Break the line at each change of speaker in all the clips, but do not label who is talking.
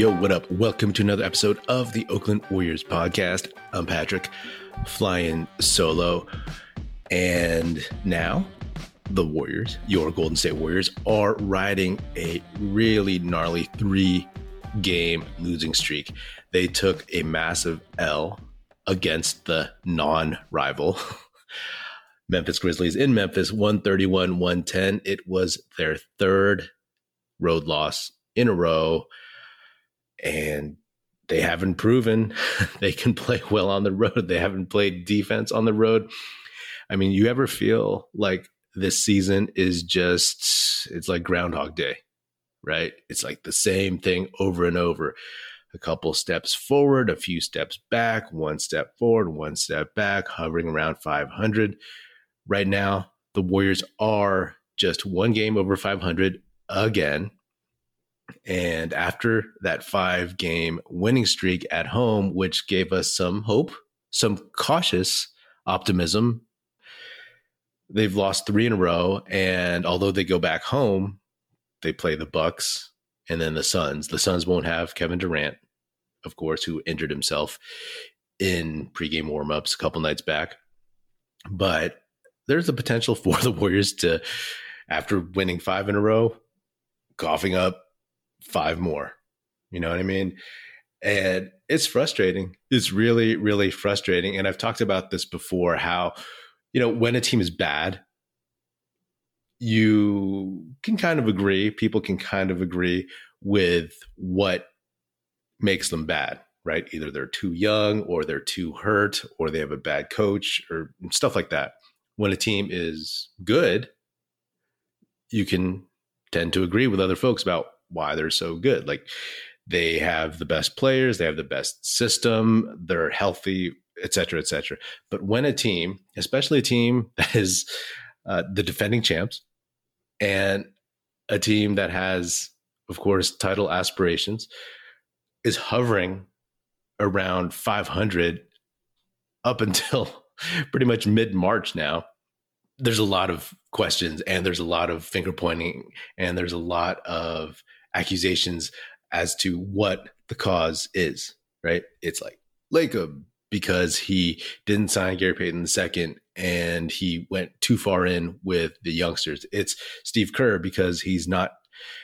Yo, what up? Welcome to another episode of the Oakland Warriors podcast. I'm Patrick, flying solo. And now the Warriors, your Golden State Warriors, are riding a really gnarly three game losing streak. They took a massive L against the non rival Memphis Grizzlies in Memphis, 131 110. It was their third road loss in a row. And they haven't proven they can play well on the road. They haven't played defense on the road. I mean, you ever feel like this season is just, it's like Groundhog Day, right? It's like the same thing over and over. A couple steps forward, a few steps back, one step forward, one step back, hovering around 500. Right now, the Warriors are just one game over 500 again. And after that five game winning streak at home, which gave us some hope, some cautious optimism, they've lost three in a row. And although they go back home, they play the Bucks and then the Suns. The Suns won't have Kevin Durant, of course, who injured himself in pregame warmups a couple nights back. But there's the potential for the Warriors to, after winning five in a row, coughing up five more. You know what I mean? And it's frustrating. It's really, really frustrating. And I've talked about this before how, you know, when a team is bad, you can kind of agree, people can kind of agree with what makes them bad, right? Either they're too young or they're too hurt or they have a bad coach or stuff like that. When a team is good, you can tend to agree with other folks about why they're so good. Like they have the best players, they have the best system, they're healthy, et cetera, et cetera. But when a team, especially a team that is uh, the defending champs and a team that has, of course, title aspirations, is hovering around 500 up until pretty much mid March now, there's a lot of questions and there's a lot of finger pointing and there's a lot of accusations as to what the cause is, right? It's like Lacob because he didn't sign Gary Payton II and he went too far in with the youngsters. It's Steve Kerr because he's not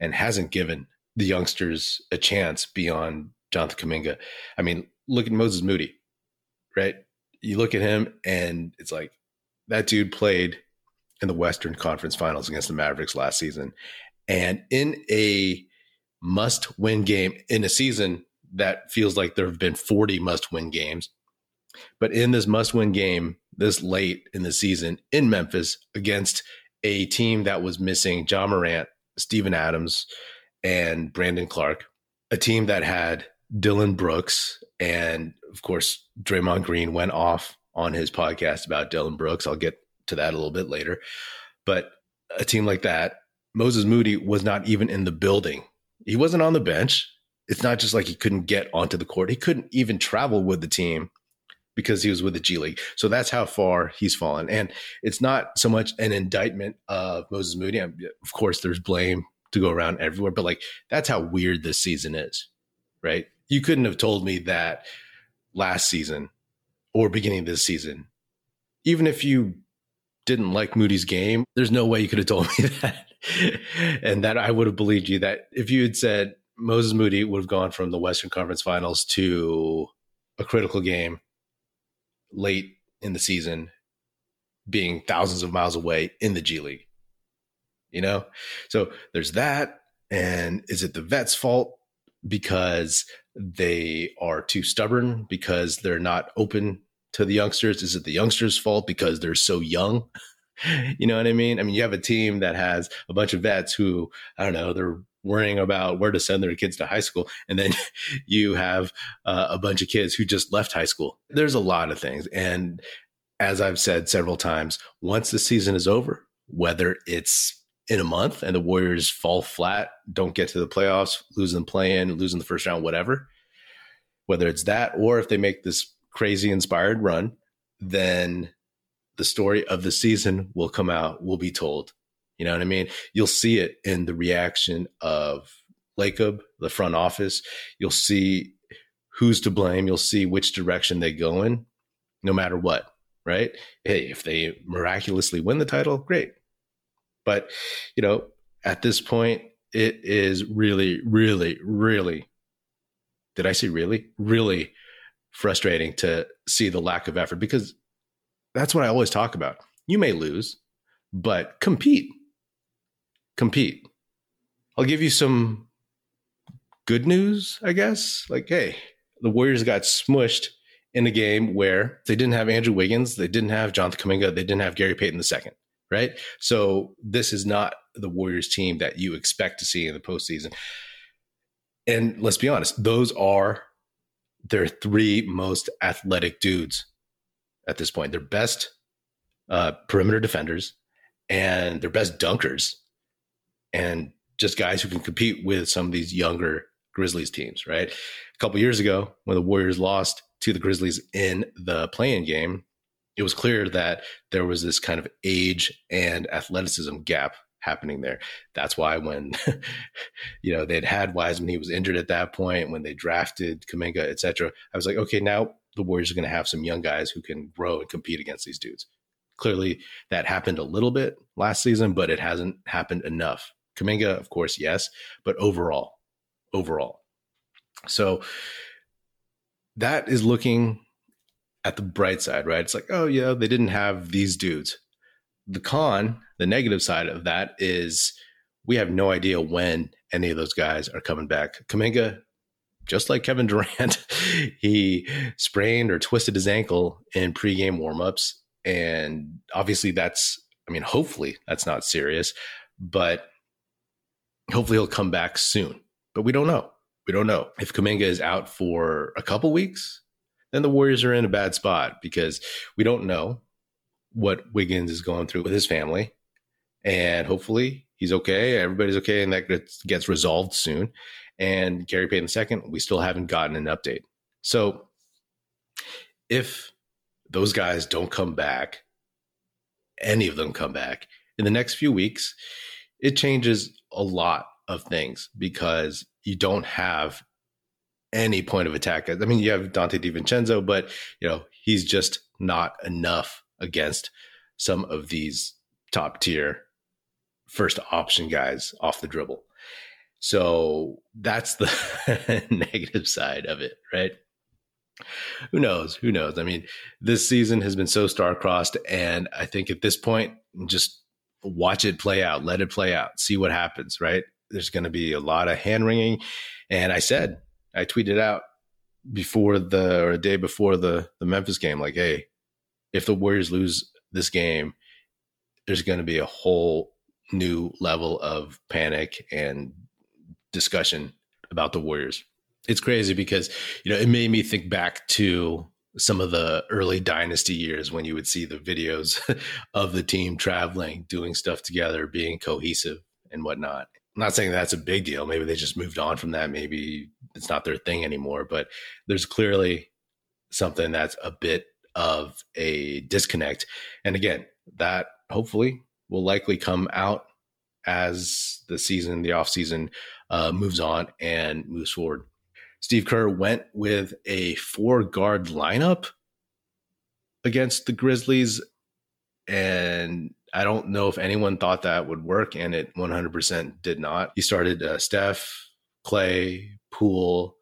and hasn't given the youngsters a chance beyond Jonathan Kuminga. I mean, look at Moses Moody, right? You look at him and it's like that dude played in the Western Conference Finals against the Mavericks last season. And in a must win game in a season that feels like there have been 40 must win games. But in this must win game this late in the season in Memphis against a team that was missing Ja Morant, Steven Adams, and Brandon Clarke, a team that had Dillon Brooks, and of course, Draymond Green went off on his podcast about Dillon Brooks. I'll get to that a little bit later. But a team like that, Moses Moody was not even in the building he wasn't on the bench. It's not just like he couldn't get onto the court. He couldn't even travel with the team because he was with the G League. So that's how far he's fallen. And it's not so much an indictment of Moses Moody. Of course, there's blame to go around everywhere, but like that's how weird this season is, right? You couldn't have told me that last season or beginning of this season. Even if you didn't like Moody's game, there's no way you could have told me that. And that I would have believed you that if you had said Moses Moody would have gone from the Western Conference Finals to a critical game late in the season, being thousands of miles away in the G League. You know? So there's that. And is it the vet's fault because they are too stubborn, because they're not open to the youngsters? Is it the youngsters' fault because they're so young? you know what I mean? I mean, you have a team that has a bunch of vets who, I don't know, they're worrying about where to send their kids to high school. And then you have uh, a bunch of kids who just left high school. There's a lot of things. And as I've said several times, once the season is over, whether it's in a month and the Warriors fall flat, don't get to the playoffs, losing the play in, losing the first round, whatever, whether it's that or if they make this crazy inspired run, then the story of the season will come out, will be told. You know what I mean? You'll see it in the reaction of Lacob, the front office. You'll see who's to blame. You'll see which direction they go in, no matter what, right? Hey, if they miraculously win the title, great. But, you know, at this point, it is really, really, really, did I say really? Really frustrating to see the lack of effort because that's what I always talk about. You may lose, but compete. Compete. I'll give you some good news, I guess. Like, hey, the Warriors got smushed in a game where they didn't have Andrew Wiggins, they didn't have Jonathan Kuminga, they didn't have Gary Payton II, right? So this is not the Warriors team that you expect to see in the postseason. And let's be honest, those are their three most athletic dudes at this point. Their best uh, perimeter defenders and their best dunkers, and just guys who can compete with some of these younger Grizzlies teams. Right, a couple years ago when the Warriors lost to the Grizzlies in the play-in game, it was clear that there was this kind of age and athleticism gap happening there. That's why when you know they'd had Wiseman, he was injured at that point. When they drafted Kuminga, etc., I was like, okay, now the Warriors are going to have some young guys who can grow and compete against these dudes. Clearly, that happened a little bit last season, but it hasn't happened enough. Kuminga, of course, yes, but overall, overall, so that is looking at the bright side, right? It's like, oh yeah, they didn't have these dudes. The con the negative side of that is we have no idea when any of those guys are coming back. Kuminga, just like Kevin Durant, he sprained or twisted his ankle in pregame warmups. And obviously, that's, I mean, hopefully that's not serious, but hopefully he'll come back soon. But we don't know. We don't know. If Kuminga is out for a couple weeks, then the Warriors are in a bad spot because we don't know what Wiggins is going through with his family and hopefully he's okay. Everybody's okay, and that gets resolved soon. And Gary Payton second, we still haven't gotten an update. So if those guys don't come back, any of them come back in the next few weeks, it changes a lot of things because you don't have any point of attack. I mean, you have Donte DiVincenzo, but you know he's just not enough against some of these top tier first option guys off the dribble. So that's the negative side of it, right? Who knows? Who knows? I mean, this season has been so star-crossed, and I think at this point, just watch it play out, let it play out, see what happens, right? There's going to be a lot of hand wringing, and I said, I tweeted out before the or a day before the the Memphis game, like, hey, if the Warriors lose this game, there's going to be a whole new level of panic and discussion about the Warriors. It's crazy because, you know, it made me think back to some of the early dynasty years when you would see the videos of the team traveling, doing stuff together, being cohesive and whatnot. I'm not saying that's a big deal. Maybe they just moved on from that. Maybe it's not their thing anymore, but there's clearly something that's a bit of a disconnect. And again, that hopefully will likely come out as the season, the off season uh, moves on and moves forward. Steve Kerr went with a four guard lineup against the Grizzlies. And I don't know if anyone thought that would work, and it 100% did not. He started uh, Steph, Klay, Poole,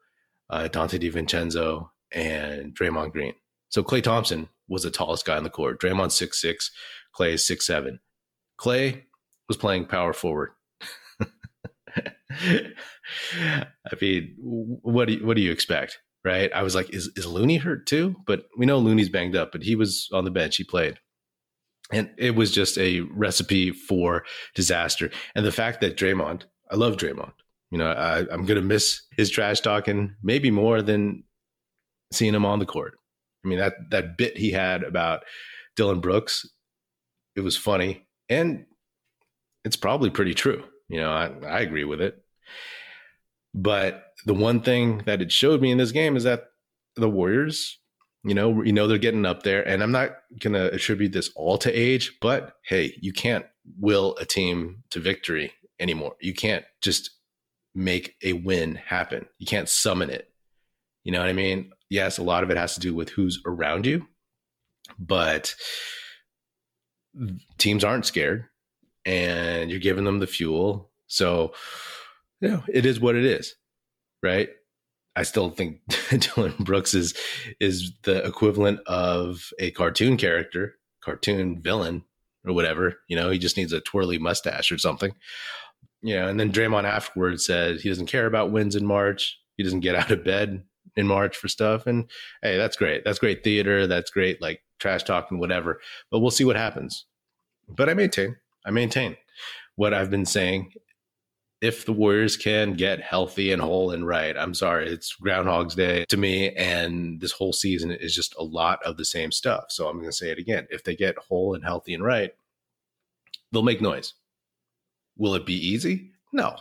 uh, Donte DiVincenzo, and Draymond Green. So Klay Thompson was the tallest guy on the court. Draymond six six, Klay is six seven. Klay was playing power forward. I mean, what do you, what do you expect, right? I was like, is is Looney hurt too? But we know Looney's banged up, but he was on the bench. He played, and it was just a recipe for disaster. And the fact that Draymond, I love Draymond. You know, I, I'm gonna miss his trash talking maybe more than seeing him on the court. I mean that that bit he had about Dillon Brooks, it was funny and it's probably pretty true. You know, I, I agree with it. But the one thing that it showed me in this game is that the Warriors, you know, you know they're getting up there, and I'm not gonna attribute this all to age, but hey, you can't will a team to victory anymore. You can't just make a win happen. You can't summon it. You know what I mean? Yes, a lot of it has to do with who's around you, but teams aren't scared and you're giving them the fuel. So, you know, it is what it is, right? I still think Dillon Brooks is is the equivalent of a cartoon character, cartoon villain, or whatever. You know, he just needs a twirly mustache or something. You know, and then Draymond afterwards said he doesn't care about wins in March. He doesn't get out of bed in March for stuff. And hey, that's great. That's great theater. That's great, like trash talking, whatever. But we'll see what happens. But I maintain, I maintain what I've been saying if the Warriors can get healthy and whole and right, I'm sorry, it's Groundhog's Day to me. And this whole season is just a lot of the same stuff. So I'm going to say it again. If they get whole and healthy and right, they'll make noise. Will it be easy? No.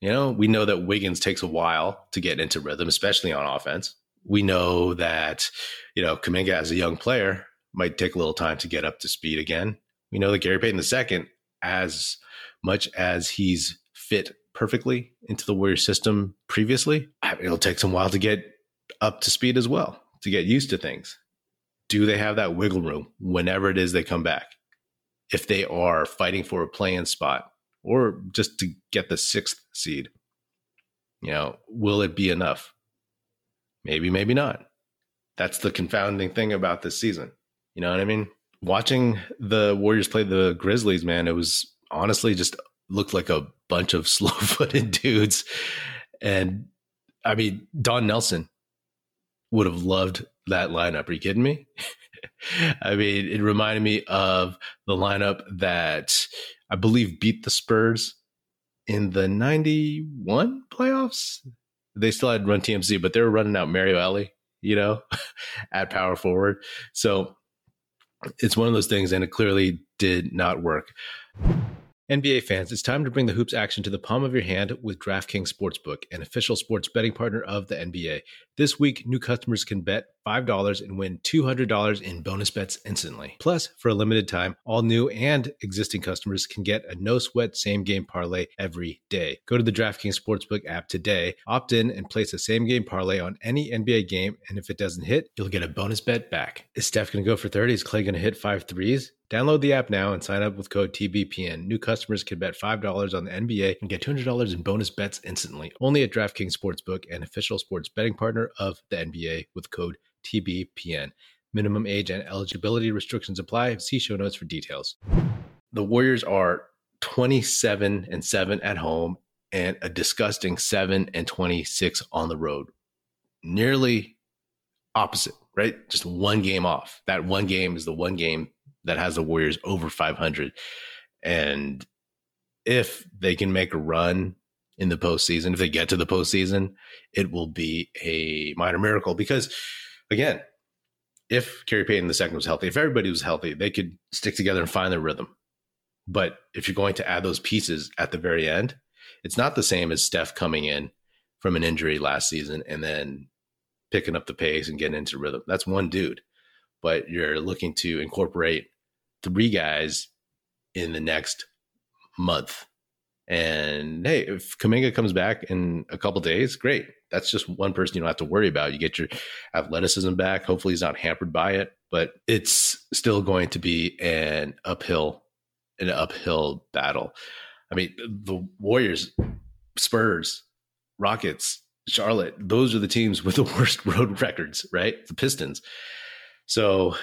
You know, we know that Wiggins takes a while to get into rhythm, especially on offense. We know that, you know, Kuminga as a young player might take a little time to get up to speed again. We know that Gary Payton II, as much as he's fit perfectly into the Warrior system previously, it'll take some while to get up to speed as well, to get used to things. Do they have that wiggle room whenever it is they come back? If they are fighting for a play-in spot or just to get the sixth seed, you know, will it be enough? Maybe, maybe not. That's the confounding thing about this season. You know what I mean? Watching the Warriors play the Grizzlies, man, it was honestly just looked like a bunch of slow footed dudes. And I mean, Don Nelson would have loved that lineup. Are you kidding me? I mean, it reminded me of the lineup that I believe beat the Spurs in the 91 playoffs. They still had run TMC, but they were running out Mario Elie, you know, at power forward. So it's one of those things, and it clearly did not work. NBA fans, it's time to bring the hoops action to the palm of your hand with DraftKings Sportsbook, an official sports betting partner of the NBA. This week, new customers can bet $5 and win $200 in bonus bets instantly. Plus, for a limited time, all new and existing customers can get a no sweat same game parlay every day. Go to the DraftKings Sportsbook app today, opt in, and place a same game parlay on any NBA game. And if it doesn't hit, you'll get a bonus bet back. Is Steph going to go for 30? Is Klay going to hit five threes? Download the app now and sign up with code TBPN. New customers can bet $5 on the NBA and get $200 in bonus bets instantly. Only at DraftKings Sportsbook, an official sports betting partner of the NBA with code TBPN. Minimum age and eligibility restrictions apply. See show notes for details. The Warriors are 27 and 7 at home and a disgusting 7 and 26 on the road. Nearly opposite, right? Just one game off. That one game is the one game that has the Warriors over 500. And if they can make a run in the postseason, if they get to the postseason, it will be a minor miracle because, again, if Gary Payton second was healthy, if everybody was healthy, they could stick together and find their rhythm. But if you're going to add those pieces at the very end, it's not the same as Steph coming in from an injury last season and then picking up the pace and getting into rhythm. That's one dude. But you're looking to incorporate three guys in the next month. And hey, if Kuminga comes back in a couple days, great. That's just one person you don't have to worry about. You get your athleticism back. Hopefully, he's not hampered by it, but it's still going to be an uphill, an uphill battle. I mean, the Warriors, Spurs, Rockets, Charlotte, those are the teams with the worst road records, right? The Pistons. So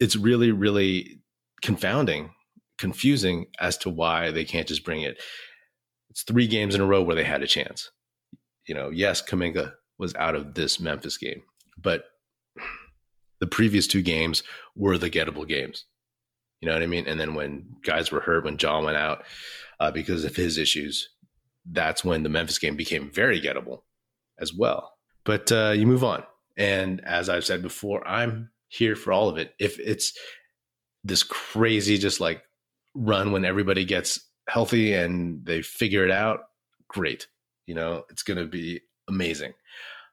it's really, really confounding, confusing as to why they can't just bring it. It's three games in a row where they had a chance. You know, yes, Kuminga was out of this Memphis game, but the previous two games were the gettable games. You know what I mean? And then when guys were hurt, when John went out uh, because of his issues, that's when the Memphis game became very gettable as well. But uh, you move on. And as I've said before, I'm here for all of it. If it's this crazy just like run when everybody gets healthy and they figure it out, great. You know, it's going to be amazing.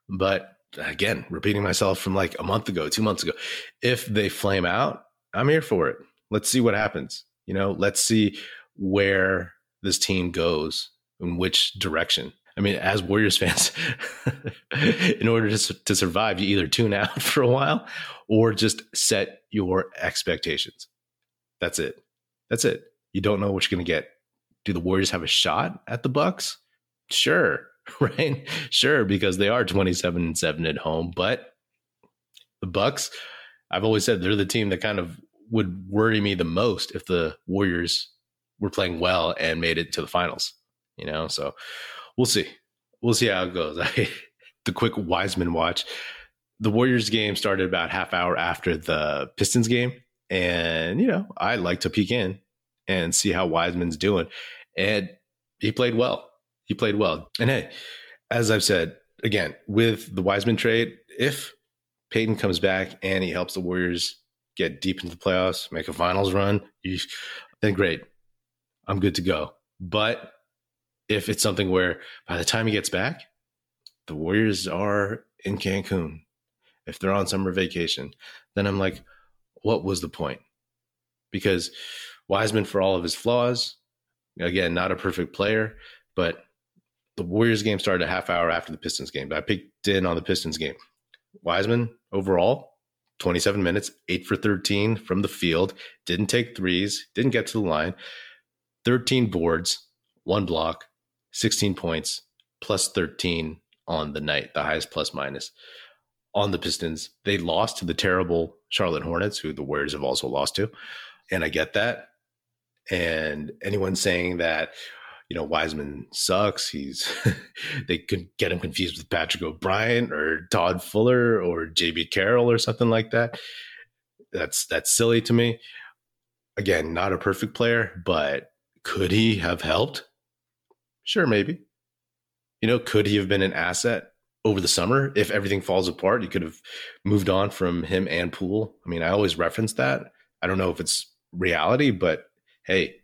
But again, repeating myself from like a month ago, two months ago, if they flame out, I'm here for it. Let's see what happens. You know, let's see where this team goes in which direction. I mean, as Warriors fans, in order to, to survive, you either tune out for a while or just set your expectations. That's it. That's it. You don't know what you're going to get. Do the Warriors have a shot at the Bucks? Sure, right? Sure, because they are 27 and 7 at home, but the Bucks, I've always said they're the team that kind of would worry me the most if the Warriors were playing well and made it to the finals. You know, so we'll see. We'll see how it goes. I, the quick Wiseman watch. The Warriors game started about half hour after the Pistons game, and you know I like to peek in and see how Wiseman's doing, and he played well. He played well, and hey, as I've said again with the Wiseman trade, if Payton comes back and he helps the Warriors get deep into the playoffs, make a finals run, then great. I'm good to go. But if it's something where by the time he gets back, the Warriors are in Cancun, if they're on summer vacation, then I'm like, what was the point? Because Wiseman, for all of his flaws, again, not a perfect player, but the Warriors game started a half hour after the Pistons game. But I picked in on the Pistons game. Wiseman overall, 27 minutes, eight for 13 from the field, didn't take threes, didn't get to the line, 13 boards, one block, 16 points, plus 13 on the night, the highest plus minus on the Pistons. They lost to the terrible Charlotte Hornets, who the Warriors have also lost to. And I get that. And anyone saying that, you know, Wiseman sucks, he's they could get him confused with Patrick O'Bryant or Todd Fuller or JB Carroll or something like that. That's that's silly to me. Again, not a perfect player, but could he have helped? Sure, maybe. You know, could he have been an asset over the summer if everything falls apart? You could have moved on from him and Poole. I mean, I always reference that. I don't know if it's reality, but hey,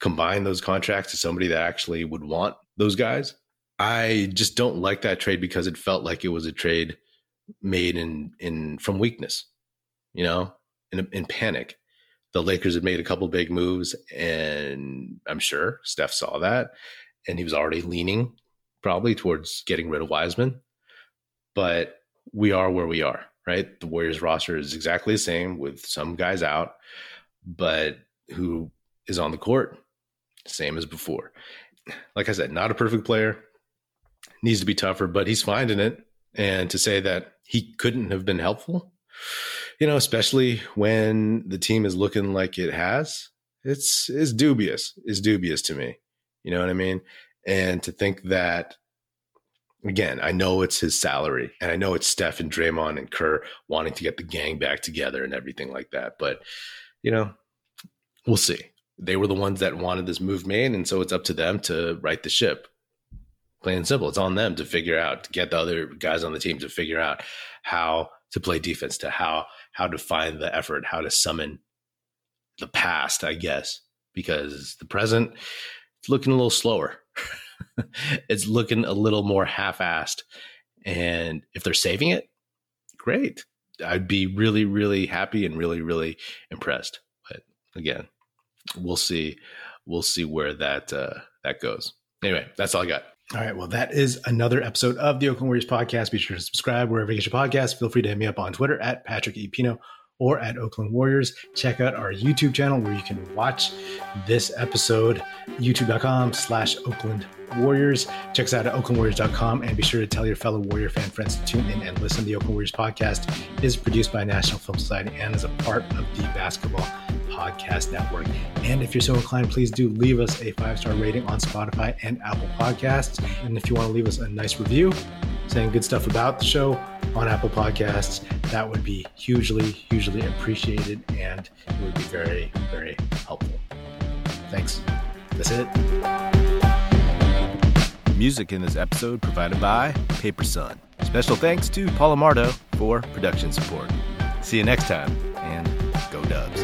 combine those contracts to somebody that actually would want those guys. I just don't like that trade because it felt like it was a trade made in in from weakness, you know, in in panic. The Lakers had made a couple big moves, and I'm sure Steph saw that and he was already leaning probably towards getting rid of Wiseman. But we are where we are, right? The Warriors roster is exactly the same with some guys out, but who is on the court, same as before. Like I said, not a perfect player, needs to be tougher, but he's finding it. And to say that he couldn't have been helpful, you know, especially when the team is looking like it has, it's is dubious. Is dubious to me. You know what I mean? And to think that again, I know it's his salary and I know it's Steph and Draymond and Kerr wanting to get the gang back together and everything like that. But, you know, we'll see. They were the ones that wanted this move made. And so it's up to them to right the ship. Plain and simple. It's on them to figure out, to get the other guys on the team to figure out how to play defense, to how how to find the effort, how to summon the past, I guess. Because the present, it's looking a little slower. it's looking a little more half-assed. And if they're saving it, great. I'd be really, really happy and really, really impressed. But again, we'll see. We'll see where that uh, that goes. Anyway, that's all I got.
All right. Well, that is another episode of the Oakland Warriors podcast. Be sure to subscribe wherever you get your podcast. Feel free to hit me up on Twitter at Patrick E. Pino or at Oakland Warriors. Check out our YouTube channel where you can watch this episode, youtube.com slash Oakland Warriors. Check us out at oaklandwarriors.com and be sure to tell your fellow Warrior fan friends to tune in and listen. The Oakland Warriors podcast is produced by National Film Society and is a part of the Basketball Podcast Network. And if you're so inclined, please do leave us a five star rating on Spotify and Apple Podcasts. And if you want to leave us a nice review saying good stuff about the show, on Apple Podcasts. That would be hugely, hugely appreciated and it would be very, very helpful. Thanks. That's it.
Music in this episode provided by Paper Sun. Special thanks to Paul Amardo for production support. See you next time and go Dubs.